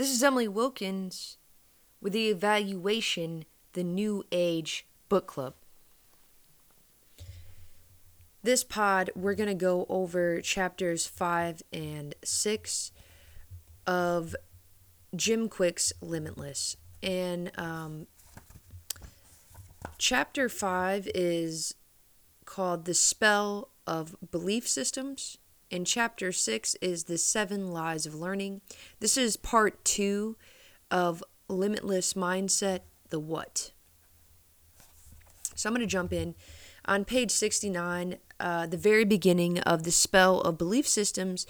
This is Emily Wilkins with the evaluation The New Age Book Club. This pod, we're going to go over chapters 5 and 6 of Jim Kwik's Limitless. And um, chapter 5 is called The Spell of Belief Systems. And chapter 6 is The Seven Lies of Learning. This is part 2 of Limitless Mindset The What. So I'm going to jump in. On page 69, uh, the very beginning of The Spell of Belief Systems,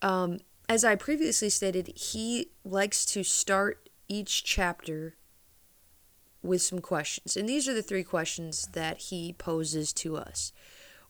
um, as I previously stated, he likes to start each chapter with some questions. And these are the three questions that he poses to us.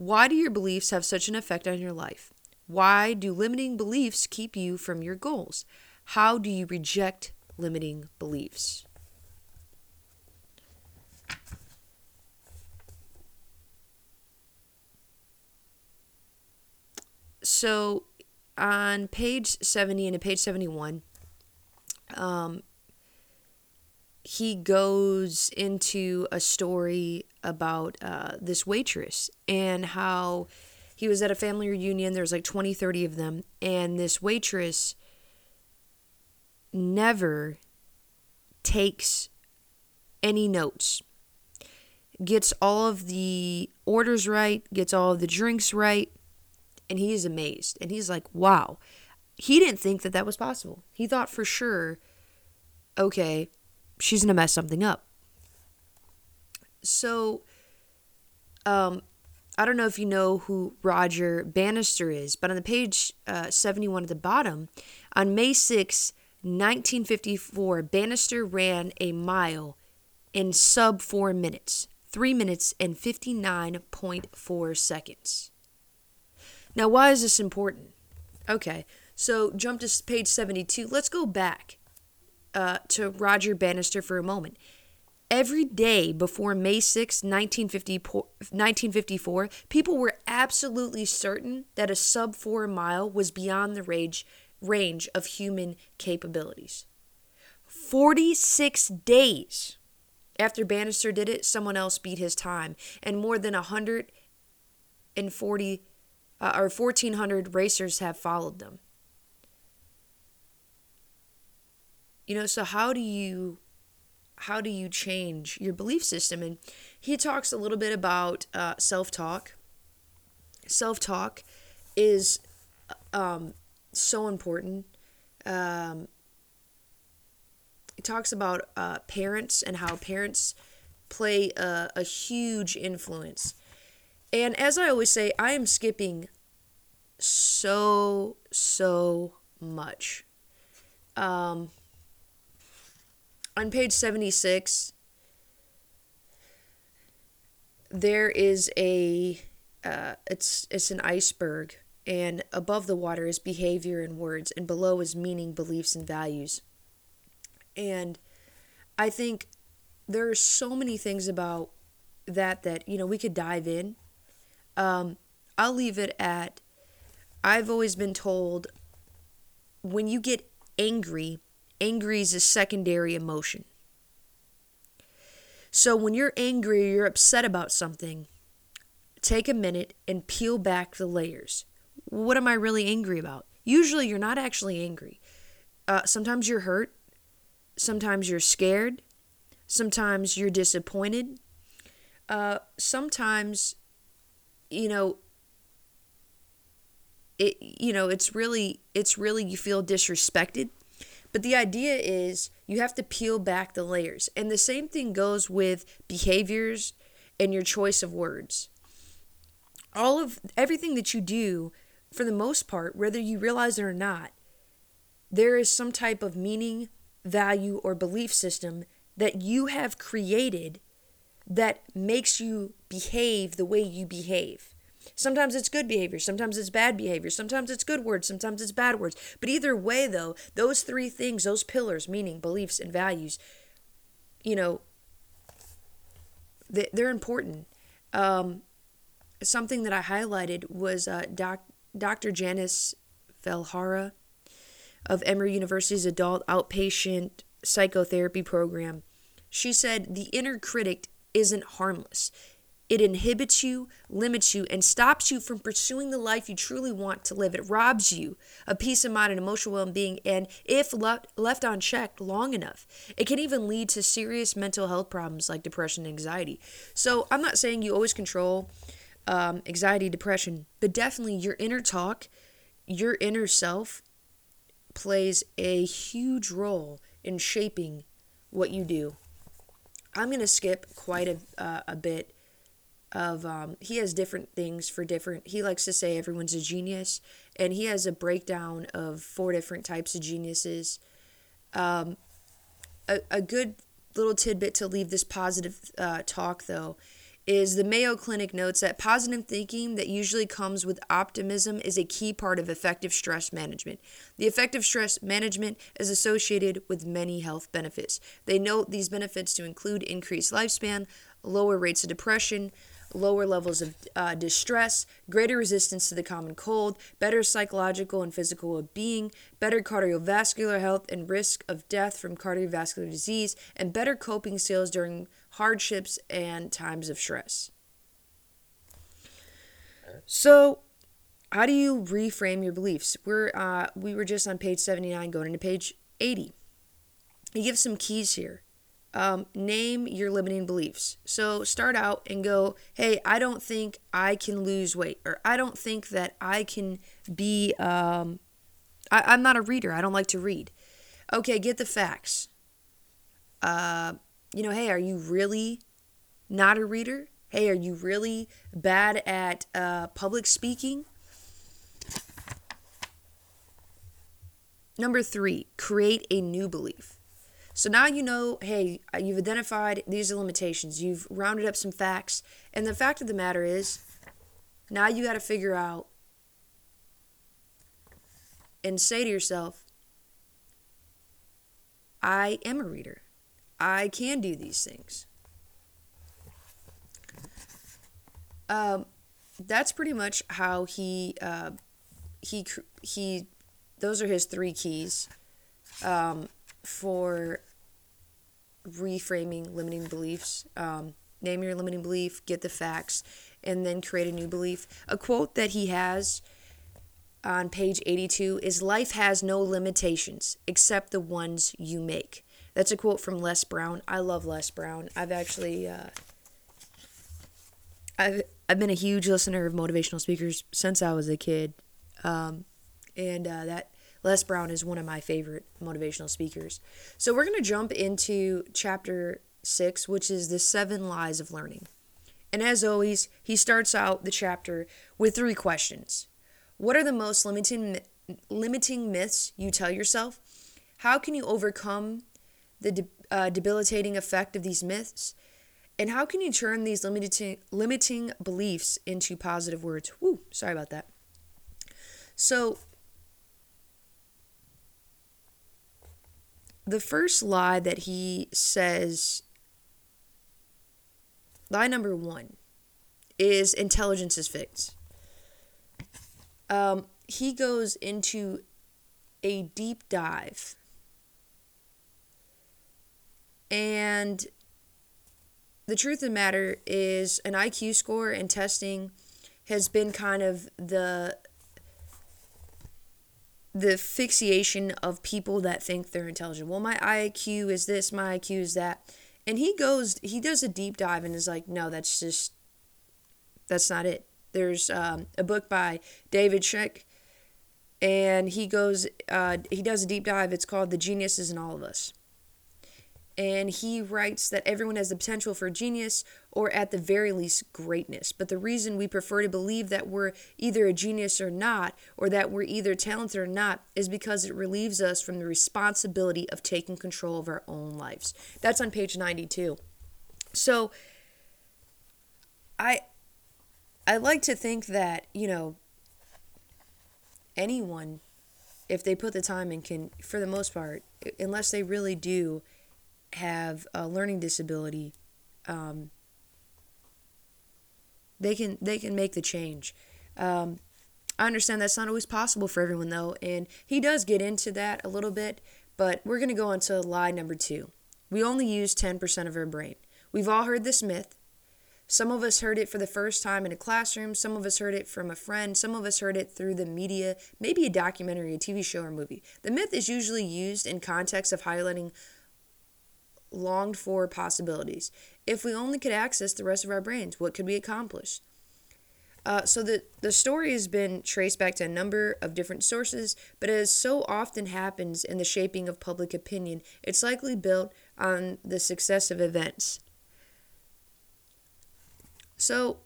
Why do your beliefs have such an effect on your life? Why do limiting beliefs keep you from your goals? How do you reject limiting beliefs? So, on page 70 and page 71, um, he goes into a story about uh, this waitress and how he was at a family reunion. There's like 20, 30 of them. And this waitress never takes any notes, gets all of the orders right, gets all of the drinks right. And he is amazed. And he's like, wow. He didn't think that that was possible. He thought for sure, okay, she's going to mess something up. So, um, I don't know if you know who Roger Bannister is, but on the page uh, 71 at the bottom, on May 6, 1954, Bannister ran a mile in sub four minutes, three minutes and 59.4 seconds. Now, why is this important? Okay, so jump to page 72. Let's go back uh, to Roger Bannister for a moment. Every day before May 6, 1954, people were absolutely certain that a sub four mile was beyond the range, range of human capabilities. 46 days after Bannister did it, someone else beat his time, and more than 140 uh, or 1,400 racers have followed them. You know, so how do you how do you change your belief system? And he talks a little bit about uh, self talk. Self talk is um, so important. Um, he talks about uh, parents and how parents play a, a huge influence. And as I always say, I am skipping so, so much. Um, on page 76 there is a uh, it's it's an iceberg and above the water is behavior and words and below is meaning beliefs and values. And i think there are so many things about that that you know we could dive in. Um, i'll leave it at i've always been told when you get angry angry is a secondary emotion. So when you're angry you're upset about something, take a minute and peel back the layers. What am I really angry about? Usually you're not actually angry. Uh, sometimes you're hurt. Sometimes you're scared. Sometimes you're disappointed. Uh, sometimes, you know, it you know it's really it's really you feel disrespected but the idea is you have to peel back the layers. And the same thing goes with behaviors and your choice of words. All of everything that you do, for the most part, whether you realize it or not, there is some type of meaning, value, or belief system that you have created that makes you behave the way you behave. Sometimes it's good behavior, sometimes it's bad behavior, sometimes it's good words, sometimes it's bad words. But either way, though, those three things, those pillars, meaning, beliefs, and values, you know, they're important. Um, something that I highlighted was uh, doc, Dr. Janice Vilhauer. of Emory University's adult outpatient psychotherapy program. She said the inner critic isn't harmless. It inhibits you, limits you, and stops you from pursuing the life you truly want to live. It robs you of peace of mind and emotional well being, and if left, unchecked long enough, it can even lead to serious mental health problems like depression and anxiety. So, I'm not saying you always control um, anxiety, depression, but definitely your inner talk, your inner self plays a huge role in shaping what you do. I'm going to skip quite a, uh, a bit of um, he has different things for different he likes to say everyone's a genius and he has a breakdown of four different types of geniuses um, a, a good little tidbit to leave this positive uh, talk though is the Mayo Clinic notes that positive thinking that usually comes with optimism is a key part of effective stress management. The effective stress management is associated with many health benefits. They note these benefits to include increased lifespan, lower rates of depression, lower levels of uh, distress, greater resistance to the common cold, better psychological and physical well being, better cardiovascular health and risk of death from cardiovascular disease, and better coping skills during hardships and times of stress. So, how do you reframe your beliefs? We're uh, we were just on page 79 going into page 80. He gives some keys here um, name your limiting beliefs. So start out and go, hey, I don't think I can lose weight, or I don't think that I can be, um, I, I'm not a reader. I don't like to read. Okay, get the facts. Uh, you know, hey, are you really not a reader? Hey, are you really bad at uh, public speaking? Number three, create a new belief. So now you know, hey, uh, you've identified these limitations. You've rounded up some facts. And the fact of the matter is, now you got to figure out and say to yourself, I am a reader. I can do these things. Um, that's pretty much how he uh, he he. Those are his three keys um, for reframing limiting beliefs. Um, name your limiting belief, get the facts, and then create a new belief. A quote that he has on page 82 is Life has no limitations except the ones you make. That's a quote from Les Brown. I love Les Brown. I've actually. Uh, I've, I've been a huge listener of motivational speakers since I was a kid. Um, and uh, that Les Brown is one of my favorite motivational speakers. So we're going to jump into chapter six, which is the seven lies of learning. And as always, he starts out the chapter with three questions What are the most limiting, limiting myths you tell yourself? How can you overcome the de- uh, debilitating effect of these myths? And how can you turn these limiting, limiting beliefs into positive words? Woo, sorry about that. So, the first lie that he says, lie number one, is intelligence is fixed. Um, he goes into a deep dive. And the truth of the matter is, an IQ score and testing has been kind of the the fixation of people that think they're intelligent. Well, my IQ is this, my IQ is that. And he goes, he does a deep dive and is like, no, that's just, that's not it. There's um, a book by David Schick, and he goes, uh, he does a deep dive. It's called The Geniuses in All of Us and he writes that everyone has the potential for genius or at the very least greatness. But the reason we prefer to believe that we're either a genius or not, or that we're either talented or not, is because it relieves us from the responsibility of taking control of our own lives. That's on page 92. So I I like to think that, you know, anyone if they put the time in can for the most part, unless they really do have a learning disability, um, they can they can make the change. Um, I understand that's not always possible for everyone, though, and he does get into that a little bit, but we're to go on to lie number two. We only use 10% of our brain. We've all heard this myth. Some of us heard it for the first time in a classroom, some of us heard it from a friend, some of us heard it through the media, maybe a documentary, a TV show, or movie. The myth is usually used in context of highlighting longed for possibilities. If we only could access the rest of our brains, what could we accomplish? Uh, so the, the story has been traced back to a number of different sources, but as so often happens in the shaping of public opinion, it's likely built on the success of events. So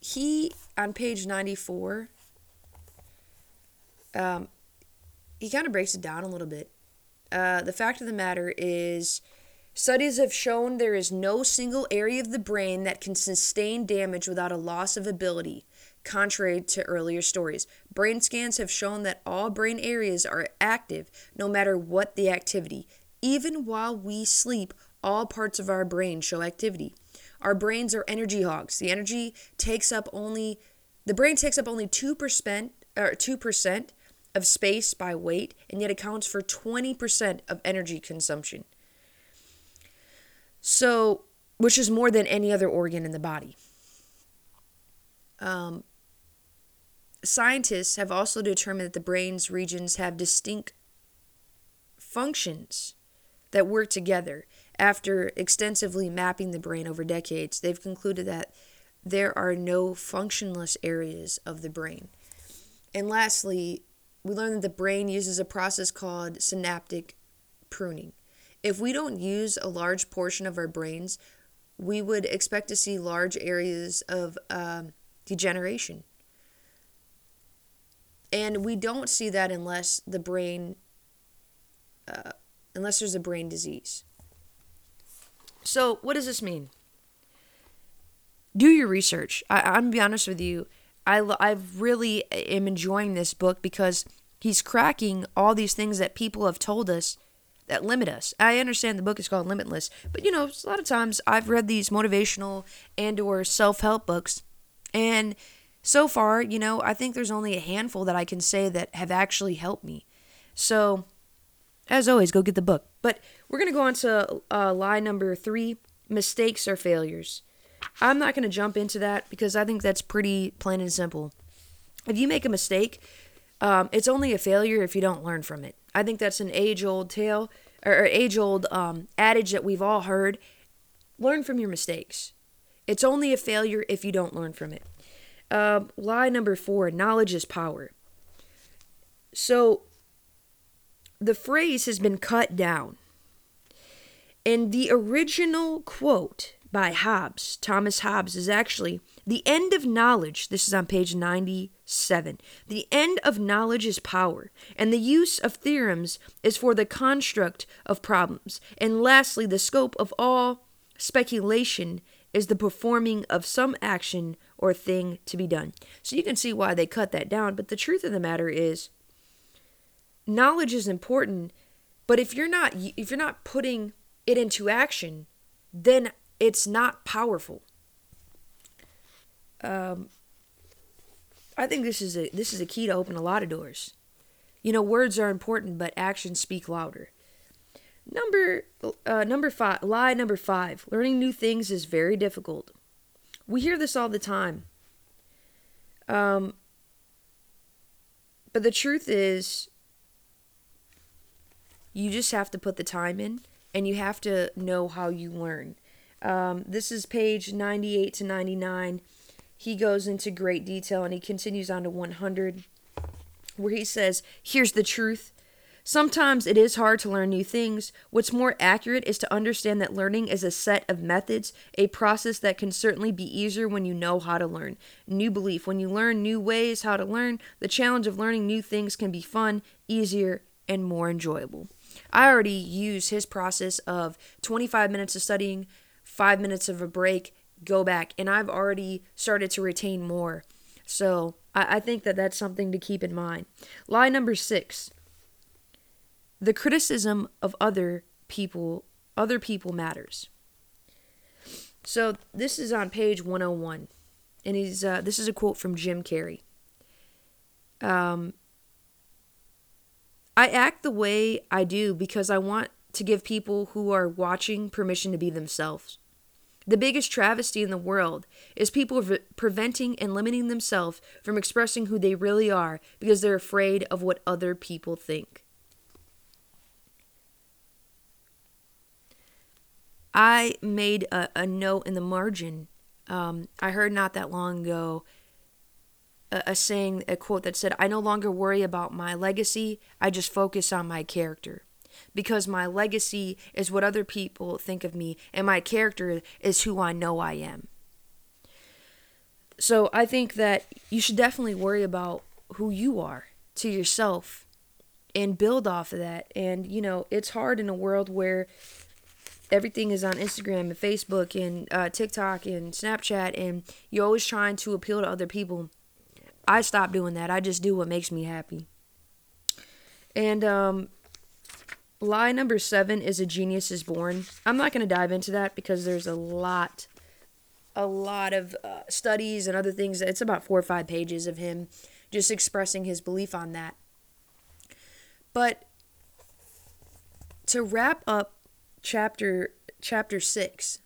he on page 94 um, he kind of breaks it down a little bit uh, the fact of the matter is, studies have shown there is no single area of the brain that can sustain damage without a loss of ability, contrary to earlier stories. Brain scans have shown that all brain areas are active no matter what the activity. Even while we sleep, all parts of our brain show activity. Our brains are energy hogs. The energy takes up only the brain takes up only 2% or 2% of space by weight and yet accounts for 20% of energy consumption. So, which is more than any other organ in the body. Um, scientists have also determined that the brain's regions have distinct functions that work together. After extensively mapping the brain over decades, they've concluded that there are no functionless areas of the brain. And lastly, we learned that the brain uses a process called synaptic pruning. If we don't use a large portion of our brains, we would expect to see large areas of um, degeneration. And we don't see that unless the brain, uh, unless there's a brain disease. So, what does this mean? Do your research. I, I'm gonna be honest with you. I, I really am enjoying this book because he's cracking all these things that people have told us that limit us. I understand the book is called Limitless, but you know, a lot of times I've read these motivational and or self-help books and so far, you know, I think there's only a handful that I can say that have actually helped me. So, as always, go get the book. But we're going to go on to uh, lie number three mistakes are failures. I'm not going to jump into that because I think that's pretty plain and simple. If you make a mistake, um, it's only a failure if you don't learn from it. I think that's an age old tale or, age old um, adage that we've all heard. Learn from your mistakes. It's only a failure if you don't learn from it. Uh, lie number four knowledge is power. So the phrase has been cut down. And the original quote by Hobbes, Thomas Hobbes, is actually the end of knowledge. This is on page 97. The end of knowledge is power, and the use of theorems is for the construct of problems. And lastly, the scope of all speculation is the performing of some action or thing to be done. So you can see why they cut that down, but the truth of the matter is knowledge is important, but if you're not if you're not putting it into action, then it's not powerful. Um, I think this is a this is a key to open a lot of doors. You know, words are important, but actions speak louder. Number uh, number five, lie number five. Learning new things is very difficult. We hear this all the time. Um, but the truth is, you just have to put the time in, and you have to know how you learn. Um, this is page 98 to 99. He goes into great detail and he continues on to 100, where he says, Here's the truth. Sometimes it is hard to learn new things. What's more accurate is to understand that learning is a set of methods, a process that can certainly be easier when you know how to learn. New belief. When you learn new ways how to learn, the challenge of learning new things can be fun, easier, and more enjoyable. I already use his process of 25 minutes of studying, five minutes of a break, go back. And I've already started to retain more. So I, I think that that's something to keep in mind. Lie number six the criticism of other people other people matters so this is on page 101 and he's uh, this is a quote from Jim Carrey. Um, I act the way I do because I want to give people who are watching permission to be themselves. The biggest travesty in the world is people re- preventing and limiting themselves from expressing who they really are because they're afraid of what other people think. I made a, a note in the margin. Um, I heard not that long ago a, a saying, a quote that said, I no longer worry about my legacy, I just focus on my character because my legacy is what other people think of me, and my character is who I know I am. So I think that you should definitely worry about who you are to yourself and build off of that. And, you know, it's hard in a world where everything is on Instagram and Facebook and uh, TikTok and Snapchat, and you're always trying to appeal to other people. I stopped doing that. I just do what makes me happy. And um, lie number seven is a genius is born. I'm not going to dive into that because there's a lot, a lot of uh, studies and other things. It's about four or five pages of him just expressing his belief on that. But to wrap up chapter chapter six,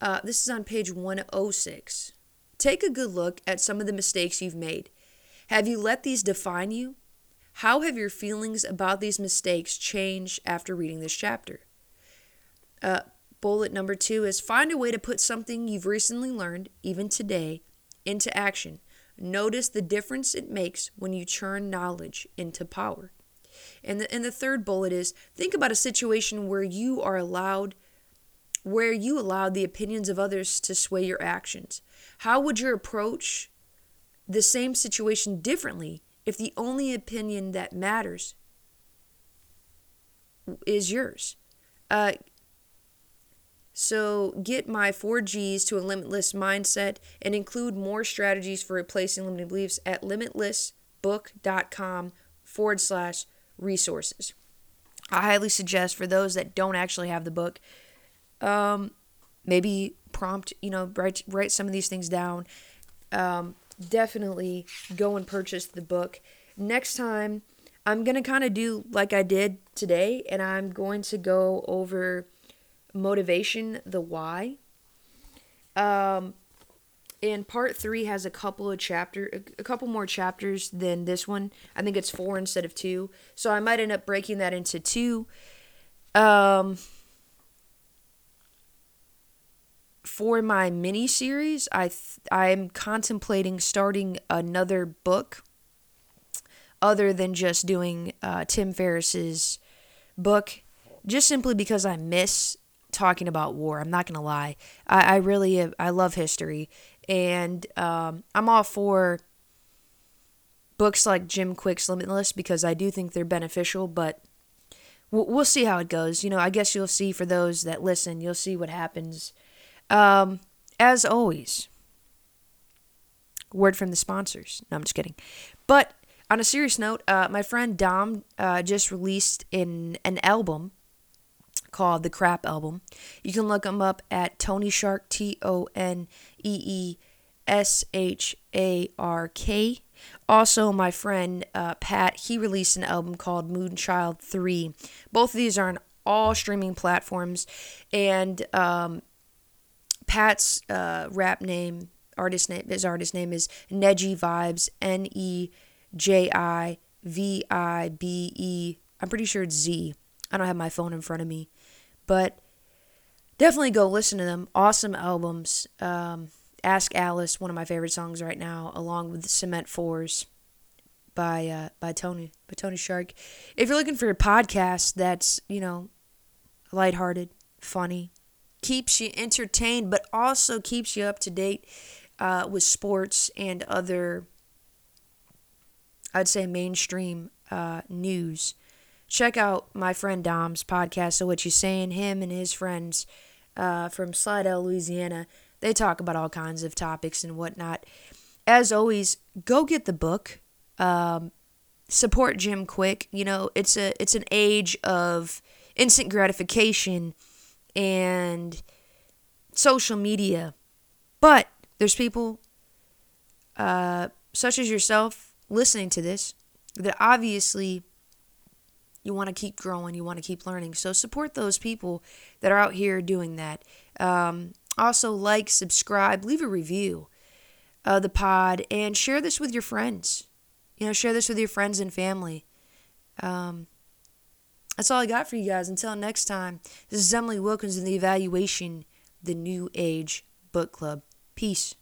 uh, this is on page 106. Take a good look at some of the mistakes you've made. Have you let these define you? How have your feelings about these mistakes changed after reading this chapter? Uh, bullet number two is find a way to put something you've recently learned, even today, into action. Notice the difference it makes when you turn knowledge into power. And the, and the third bullet is think about a situation where you are allowed where you allowed the opinions of others to sway your actions. How would you approach the same situation differently if the only opinion that matters is yours? Uh, so, get my four G's to a limitless mindset and include more strategies for replacing limiting beliefs at limitlessbook.com forward slash resources. I highly suggest for those that don't actually have the book, um, maybe prompt, you know, write write some of these things down. Um, definitely go and purchase the book. Next time, I'm gonna kind of do like I did today, and I'm going to go over motivation, the why. Um, and part three has a couple of chapter, a couple more chapters than this one. I think it's four instead of two, so I might end up breaking that into two. Um, for my mini series, I th- I'm contemplating starting another book other than just doing uh, Tim Ferriss's book, just simply because I miss talking about war. I'm not gonna lie, I, I really I love history, and um, I'm all for books like Jim Kwik's Limitless because I do think they're beneficial, but we'll, we'll see how it goes. You know, I guess you'll see for those that listen, you'll see what happens um, as always, word from the sponsors. No, I'm just kidding. But on a serious note, uh, my friend Dom uh, just released in an album called the Crap Album. You can look him up at Tony Shark, T O N E E S H A R K. Also, my friend uh, Pat, he released an album called Moonchild 3. Both of these are on all streaming platforms. And um, Pat's uh, rap name, artist name, his artist name is Neji Vibes, N E J I V I B E. I'm pretty sure it's Z. I don't have my phone in front of me, but definitely go listen to them. Awesome albums. Um, Ask Alice, one of my favorite songs right now, along with Cement Fours by uh, by Tony by Tony Shark. If you're looking for a podcast that's you know lighthearted, funny, keeps you entertained, but also keeps you up to date uh, with sports and other, I'd say, mainstream uh, news. Check out my friend Dom's podcast. So, what you saying? Him and his friends uh, from Slidell, Louisiana, they talk about all kinds of topics and whatnot. As always, go get the book. Um, support Jim Kwik. You know, it's a it's an age of instant gratification and social media. But there's people uh, such as yourself listening to this, that obviously you want to keep growing, you want to keep learning. So support those people that are out here doing that. Um, also, like, subscribe, leave a review of the pod, and share this with your friends. You know, share this with your friends and family. Um, that's all I got for you guys. Until next time, this is Emily Wilkins in the Evaluation, the New Age Book Club. Peace.